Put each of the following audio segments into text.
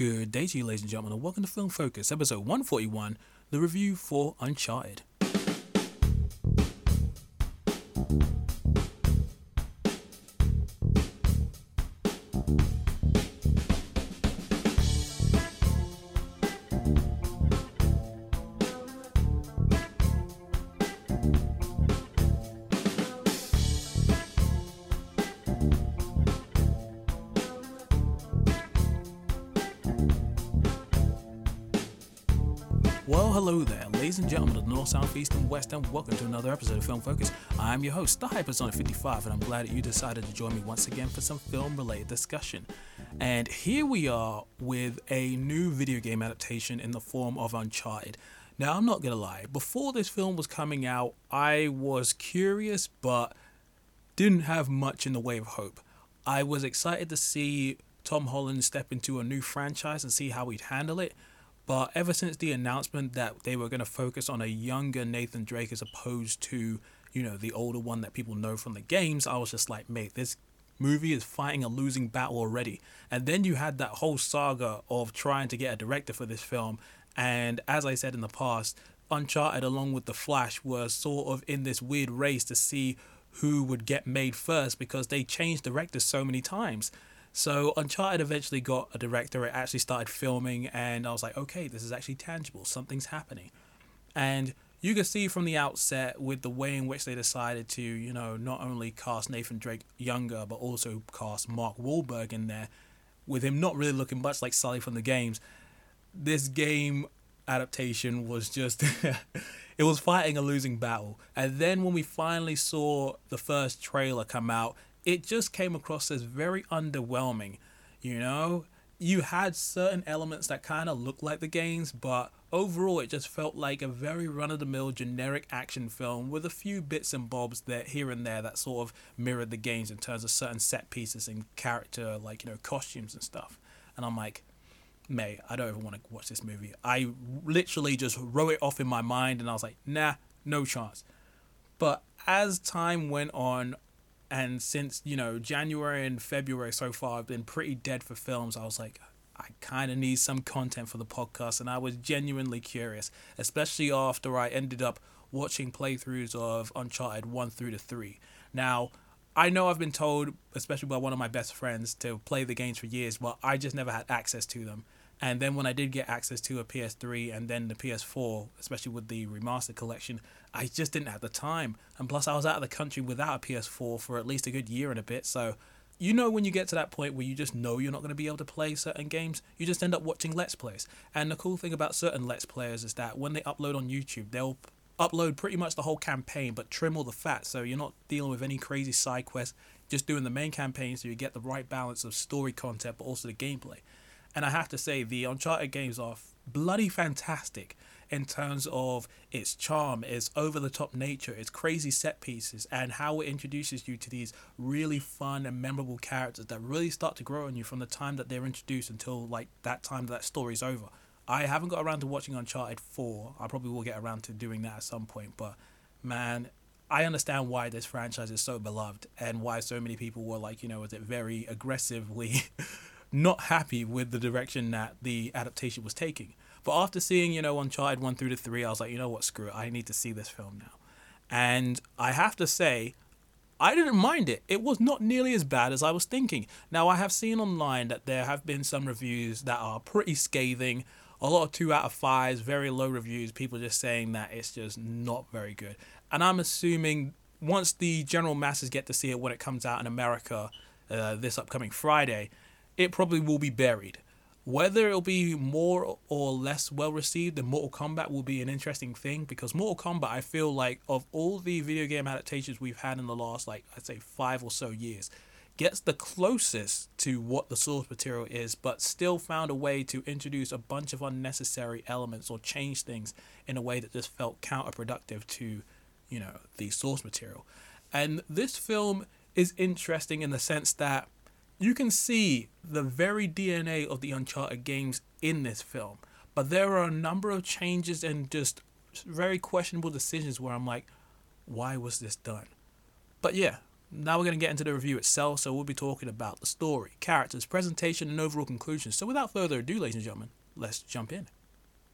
Good day to you, ladies and gentlemen, and welcome to Film Focus, episode 141, the review for Uncharted. Well, hello there, ladies and gentlemen of the North, South, East, and West, and welcome to another episode of Film Focus. I'm your host, the Hypersonic 55, and I'm glad that you decided to join me once again for some film related discussion. And here we are with a new video game adaptation in the form of Uncharted. Now, I'm not gonna lie, before this film was coming out, I was curious, but didn't have much in the way of hope. I was excited to see Tom Holland step into a new franchise and see how he'd handle it. But ever since the announcement that they were going to focus on a younger Nathan Drake as opposed to, you know, the older one that people know from the games, I was just like, mate, this movie is fighting a losing battle already. And then you had that whole saga of trying to get a director for this film. And as I said in the past, Uncharted, along with The Flash, were sort of in this weird race to see who would get made first because they changed directors so many times. So Uncharted eventually got a director. It actually started filming, and I was like, okay, this is actually tangible. Something's happening, and you can see from the outset with the way in which they decided to, you know, not only cast Nathan Drake younger, but also cast Mark Wahlberg in there, with him not really looking much like Sully from the games. This game adaptation was just it was fighting a losing battle and then when we finally saw the first trailer come out it just came across as very underwhelming. You know, you had certain elements that kind of looked like the games, but overall, it just felt like a very run of the mill generic action film with a few bits and bobs that here and there that sort of mirrored the games in terms of certain set pieces and character, like, you know, costumes and stuff. And I'm like, May, I don't even want to watch this movie. I literally just wrote it off in my mind and I was like, nah, no chance. But as time went on, and since you know January and February so far I've been pretty dead for films, I was like, I kind of need some content for the podcast, and I was genuinely curious, especially after I ended up watching playthroughs of Uncharted one through to three. Now. I know I've been told, especially by one of my best friends, to play the games for years, but I just never had access to them. And then when I did get access to a PS3 and then the PS4, especially with the remastered collection, I just didn't have the time. And plus, I was out of the country without a PS4 for at least a good year and a bit. So, you know, when you get to that point where you just know you're not going to be able to play certain games, you just end up watching Let's Plays. And the cool thing about certain Let's Players is that when they upload on YouTube, they'll upload pretty much the whole campaign but trim all the fat so you're not dealing with any crazy side quests just doing the main campaign so you get the right balance of story content but also the gameplay and I have to say, the Uncharted games are bloody fantastic in terms of its charm, its over the top nature, its crazy set pieces, and how it introduces you to these really fun and memorable characters that really start to grow on you from the time that they're introduced until like that time that story's over. I haven't got around to watching Uncharted 4. I probably will get around to doing that at some point, but man, I understand why this franchise is so beloved and why so many people were like, you know, is it very aggressively not happy with the direction that the adaptation was taking. But after seeing, you know, Uncharted 1 through to 3, I was like, you know what, screw it. I need to see this film now. And I have to say, I didn't mind it. It was not nearly as bad as I was thinking. Now, I have seen online that there have been some reviews that are pretty scathing. A lot of 2 out of 5s, very low reviews, people just saying that it's just not very good. And I'm assuming once the general masses get to see it when it comes out in America uh, this upcoming Friday, it probably will be buried. Whether it'll be more or less well received than Mortal Kombat will be an interesting thing because Mortal Kombat, I feel like, of all the video game adaptations we've had in the last, like, I'd say five or so years, gets the closest to what the source material is, but still found a way to introduce a bunch of unnecessary elements or change things in a way that just felt counterproductive to, you know, the source material. And this film is interesting in the sense that you can see the very DNA of the Uncharted games in this film, but there are a number of changes and just very questionable decisions where I'm like, why was this done? But yeah, Now we're going to get into the review itself, so we'll be talking about the story, characters, presentation, and overall conclusions. So without further ado, ladies and gentlemen, let's jump in.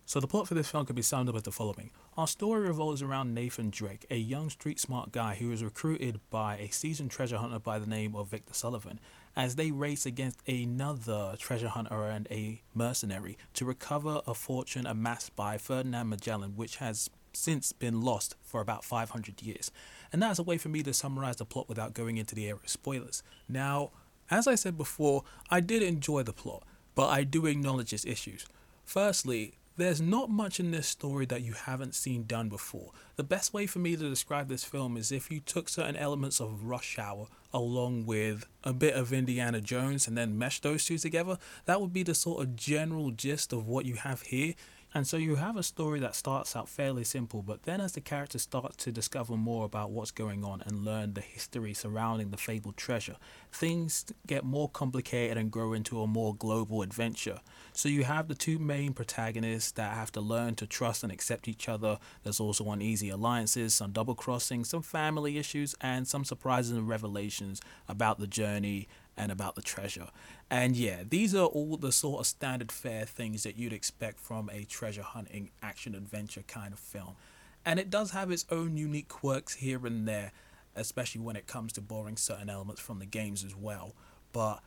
So the plot for this film could be summed up as the following. Our story revolves around Nathan Drake, a young street smart guy who is recruited by a seasoned treasure hunter by the name of Victor Sullivan as they race against another treasure hunter and a mercenary to recover a fortune amassed by Ferdinand Magellan which has since been lost for about 500 years. And that's a way for me to summarize the plot without going into the area of spoilers. Now, as I said before, I did enjoy the plot, but I do acknowledge its issues. Firstly, there's not much in this story that you haven't seen done before. The best way for me to describe this film is if you took certain elements of Rush Hour along with a bit of Indiana Jones and then meshed those two together, that would be the sort of general gist of what you have here. And so you have a story that starts out fairly simple, but then as the characters start to discover more about what's going on and learn the history surrounding the fabled treasure, things get more complicated and grow into a more global adventure. So you have the two main protagonists that have to learn to trust and accept each other. There's also uneasy alliances, some double crossing, some family issues, and some surprises and revelations about the journey and about the treasure. And yeah, these are all the sort of standard fare things that you'd expect from a treasure hunting action adventure kind of film. And it does have its own unique quirks here and there, especially when it comes to borrowing certain elements from the games as well. But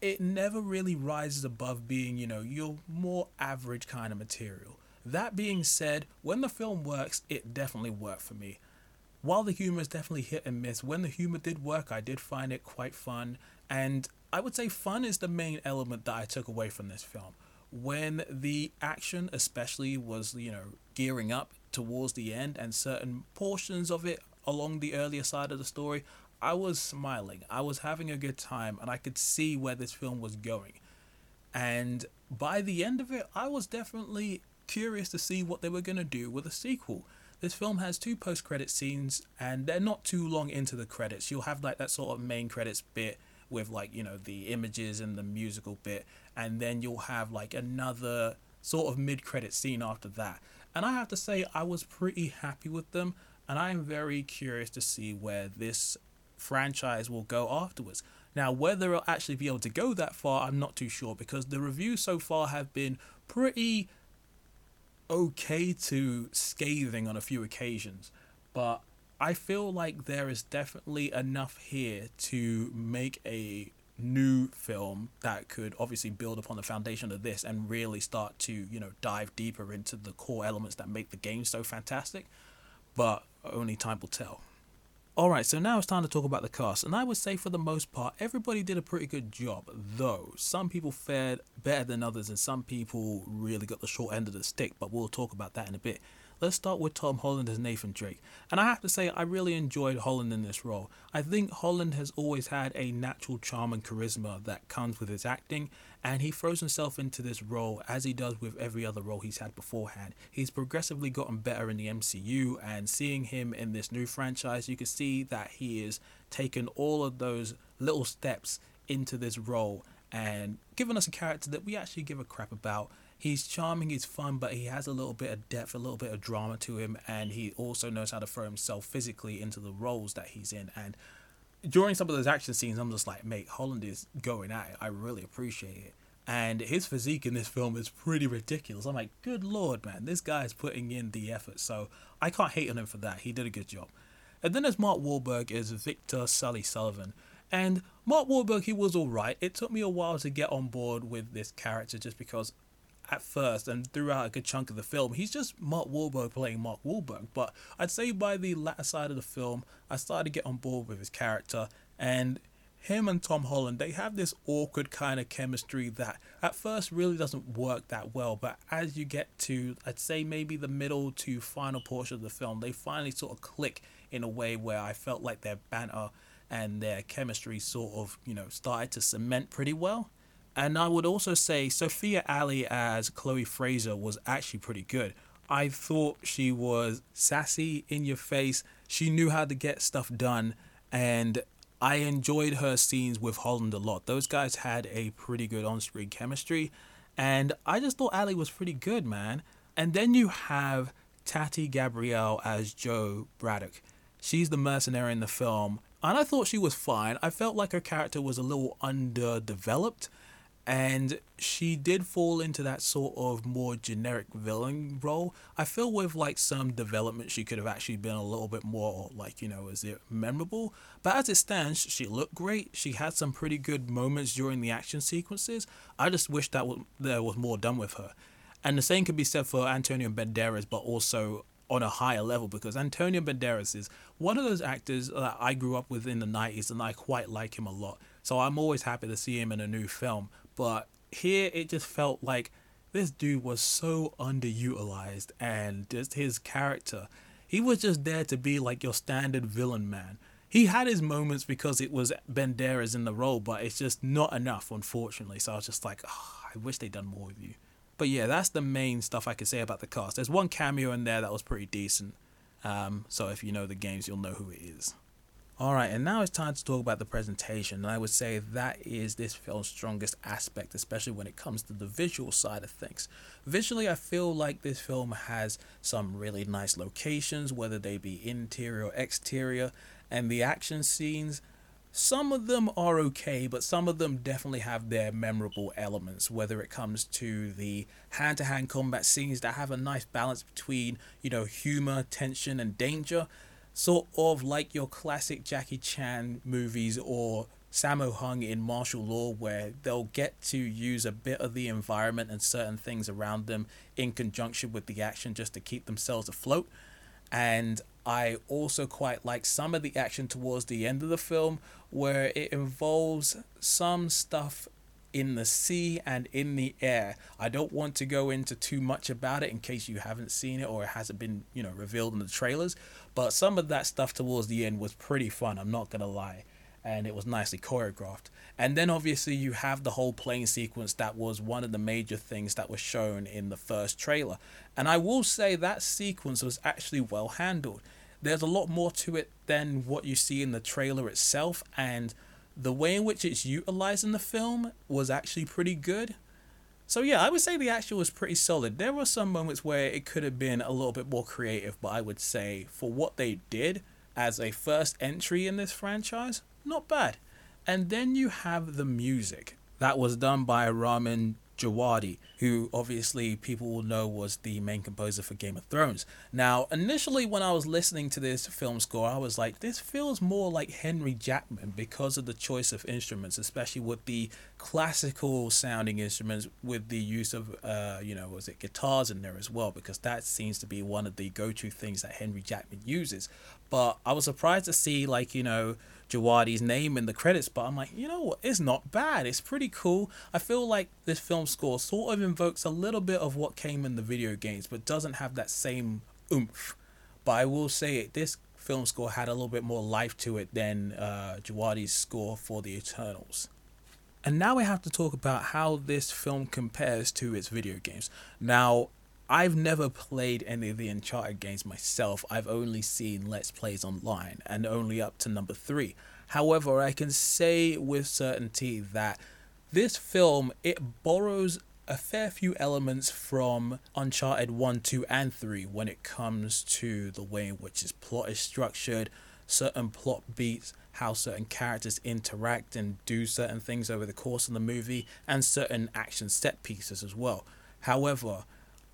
it never really rises above being, you know, your more average kind of material. That being said, when the film works, it definitely worked for me. While the humor is definitely hit and miss, when the humor did work, I did find it quite fun and I would say fun is the main element that I took away from this film. When the action, especially, was, you know, gearing up towards the end and certain portions of it along the earlier side of the story, I was smiling. I was having a good time and I could see where this film was going. And by the end of it, I was definitely curious to see what they were going to do with a sequel. This film has two post credit scenes and they're not too long into the credits. You'll have like that sort of main credits bit with like you know the images and the musical bit. And then you'll have like another sort of mid-credit scene after that. And i have to say i was pretty happy with them. And i'm very curious to see where this franchise will go afterwards. Now whether it'll actually be able to go that far i'm not too sure because the reviews so far have been pretty okay to scathing on a few occasions. But I feel like there is definitely enough here to make a new film that could obviously build upon the foundation of this and really start to, you know, dive deeper into the core elements that make the game so fantastic. But only time will tell. Alright, so now it's time to talk about the cast, and I would say for the most part, everybody did a pretty good job, though some people fared better than others, and some people really got the short end of the stick, but we'll talk about that in a bit. Let's start with Tom Holland as Nathan Drake. And I have to say, I really enjoyed Holland in this role. I think Holland has always had a natural charm and charisma that comes with his acting, and he throws himself into this role as he does with every other role he's had beforehand. He's progressively gotten better in the MCU, and seeing him in this new franchise, you can see that he is taken all of those little steps into this role and given us a character that we actually give a crap about he's charming, he's fun, but he has a little bit of depth, a little bit of drama to him, and he also knows how to throw himself physically into the roles that he's in. And during some of those action scenes, I'm just like, mate, Holland is going at it. I really appreciate it. And his physique in this film is pretty ridiculous. I'm like, good lord, man, this guy is putting in the effort. So I can't hate on him for that. He did a good job. And then there's Mark Wahlberg as Victor Sully Sullivan. And Mark Wahlberg, he was alright. It took me a while to get on board with this character just because at first and throughout a good chunk of the film, he's just Mark Wahlberg playing Mark Wahlberg. But I'd say by the latter side of the film, I started to get on board with his character and him and Tom Holland, they have this awkward kind of chemistry that at first really doesn't work that well. But as you get to, I'd say maybe the middle to final portion of the film, they finally sort of click in a way where I felt like their banter and their chemistry sort of, you know, started to cement pretty well. And I would also say Sophia Ali as Chloe Fraser was actually pretty good. I thought she was sassy, in your face. She knew how to get stuff done. And I enjoyed her scenes with Holland a lot. Those guys had a pretty good on screen chemistry. And I just thought Ali was pretty good, man. And then you have Tati Gabrielle as Jo Braddock. She's the mercenary in the film, And I thought she was fine. I felt like her character was a little underdeveloped and she did fall into that sort of more generic villain role. I feel with like some development, she could have actually been a little bit more like you know, is it memorable? But as it stands, she looked great. She had some pretty good moments during the action sequences. I just wish that w- there was more done with her. And the same could be said for Antonio Banderas, but also on a higher level because Antonio Banderas is one of those actors that I grew up with in the 90s and I quite like him a lot. So I'm always happy to see him in a new film. But here it just felt like this dude was so underutilized and just his character. He was just there to be like your standard villain man. He had his moments because it was Banderas in the role, but it's just not enough, unfortunately. So I was just like, oh, I wish they'd done more with you. But yeah, that's the main stuff I could say about the cast. There's one cameo in there that was pretty decent. Um, so if you know the games, you'll know who it is. Alright, and now it's time to talk about the presentation. And I would say that is this film's strongest aspect, especially when it comes to the visual side of things. Visually, I feel like this film has some really nice locations, whether they be interior or exterior, and the action scenes. Some of them are okay, but some of them definitely have their memorable elements, whether it comes to the hand to hand combat scenes that have a nice balance between, you know, humor, tension, and danger sort of like your classic Jackie Chan movies or Sammo Hung in martial law, where they'll get to use a bit of the environment and certain things around them in conjunction with the action just to keep themselves afloat. And I also quite like some of the action towards the end of the film where it involves some stuff in the sea and in the air. I don't want to go into too much about it in case you haven't seen it or it hasn't been, you know, revealed in the trailers, but some of that stuff towards the end was pretty fun, I'm not to lie. And it was nicely choreographed. And then obviously you have the whole plane sequence that was one of the major things that was shown in the first trailer. And I will say that sequence was actually well handled. There's a lot more to it than what you see in the trailer itself, and the way in which it's utilized in the film was actually pretty good. So yeah, I would say the action was pretty solid. There were some moments where it could have been a little bit more creative, but I would say for what they did as a first entry in this franchise, not bad. And then you have the music that was done by Ramin Djawadi, who obviously people will know was the main composer for Game of Thrones. Now, initially, when I was listening to this film score, I was like, this feels more like Henry Jackman because of the choice of instruments, especially with the classical sounding instruments, with the use of, uh, you know, was it guitars in there as well, because that seems to be one of the go to things that Henry Jackman uses. But I was surprised to see, like, you know, Djawadi's name in the credits, but I'm like, you know what? It's not bad. It's pretty cool. I feel like this film score sort of invokes a little bit of what came in the video games, but doesn't have that same oomph. But I will say it, this film score had a little bit more life to it than uh, Djawadi's score for the Eternals. And now we have to talk about how this film compares to its video games. Now, I've never played any of the Uncharted games myself. I've only seen Let's Plays online and only up to number three. However, I can say with certainty that this film it borrows a fair few elements from Uncharted 1, 2, and 3 when it comes to the way in which its plot is structured, certain plot beats, how certain characters interact and do certain things over the course of the movie, and certain action set pieces as well. However,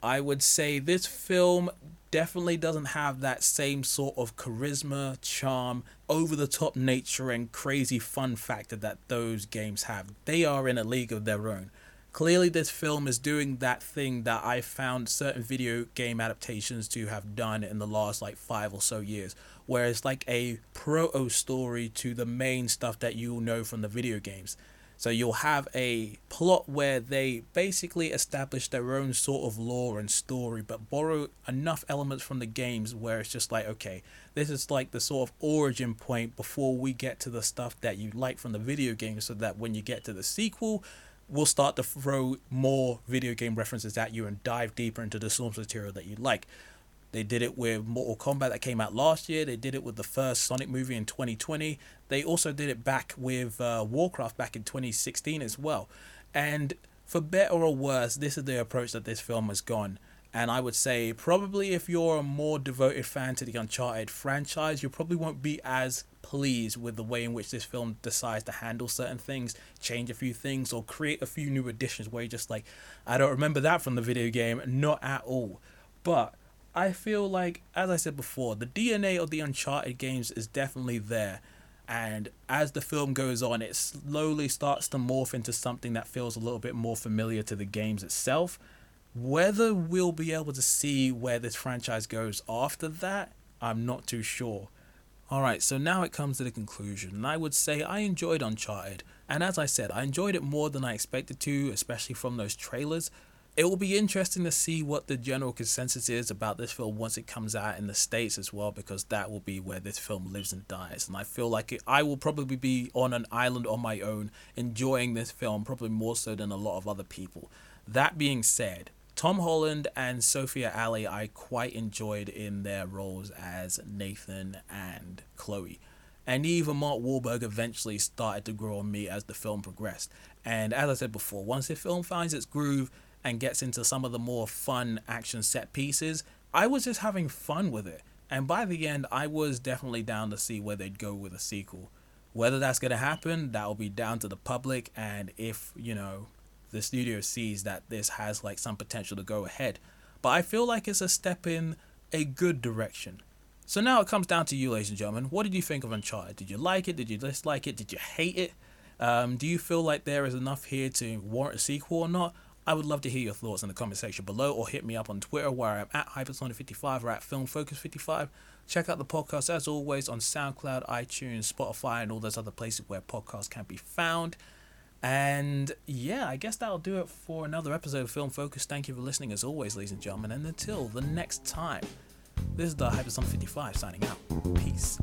I would say this film definitely doesn't have that same sort of charisma, charm, over the top nature, and crazy fun factor that those games have. They are in a league of their own. Clearly, this film is doing that thing that I found certain video game adaptations to have done in the last like five or so years, where it's like a proto story to the main stuff that you'll know from the video games. So you'll have a plot where they basically establish their own sort of lore and story, but borrow enough elements from the games where it's just like, okay, this is like the sort of origin point before we get to the stuff that you like from the video game, so that when you get to the sequel, we'll start to throw more video game references at you and dive deeper into the source material that you like. They did it with Mortal Kombat that came out last year. They did it with the first Sonic movie in 2020. They also did it back with uh, Warcraft back in 2016 as well. And for better or worse, this is the approach that this film has gone. And I would say, probably if you're a more devoted fan to the Uncharted franchise, you probably won't be as pleased with the way in which this film decides to handle certain things, change a few things, or create a few new additions where you're just like, I don't remember that from the video game, not at all. But I feel like, as I said before, the DNA of the Uncharted games is definitely there. And as the film goes on, it slowly starts to morph into something that feels a little bit more familiar to the games itself. Whether we'll be able to see where this franchise goes after that, I'm not too sure. Alright, so now it comes to the conclusion, and I would say I enjoyed Uncharted, and as I said, I enjoyed it more than I expected to, especially from those trailers. It will be interesting to see what the general consensus is about this film once it comes out in the States as well, because that will be where this film lives and dies. And I feel like it, I will probably be on an island on my own, enjoying this film, probably more so than a lot of other people. That being said, Tom Holland and Sophia Ali, I quite enjoyed in their roles as Nathan and Chloe. And even Mark Wahlberg eventually started to grow on me as the film progressed. And as I said before, once the film finds its groove and gets into some of the more fun action set pieces, I was just having fun with it. And by the end, I was definitely down to see where they'd go with a sequel. Whether that's going to happen, that will be down to the public, and if, you know, the studio sees that this has like some potential to go ahead. But I feel like it's a step in a good direction. So now it comes down to you, ladies and gentlemen. What did you think of Uncharted? Did you like it? Did you dislike it? Did you hate it? Um, do you feel like there is enough here to warrant a sequel or not? I would love to hear your thoughts in the comment section below or hit me up on Twitter where I'm at Hypersonic55 or at FilmFocus55. Check out the podcast as always on SoundCloud, iTunes, Spotify, and all those other places where podcasts can be found. And yeah, I guess that'll do it for another episode of Film Focus. Thank you for listening as always, ladies and gentlemen. And until the next time, this is the Hyperson 55 signing out. Peace.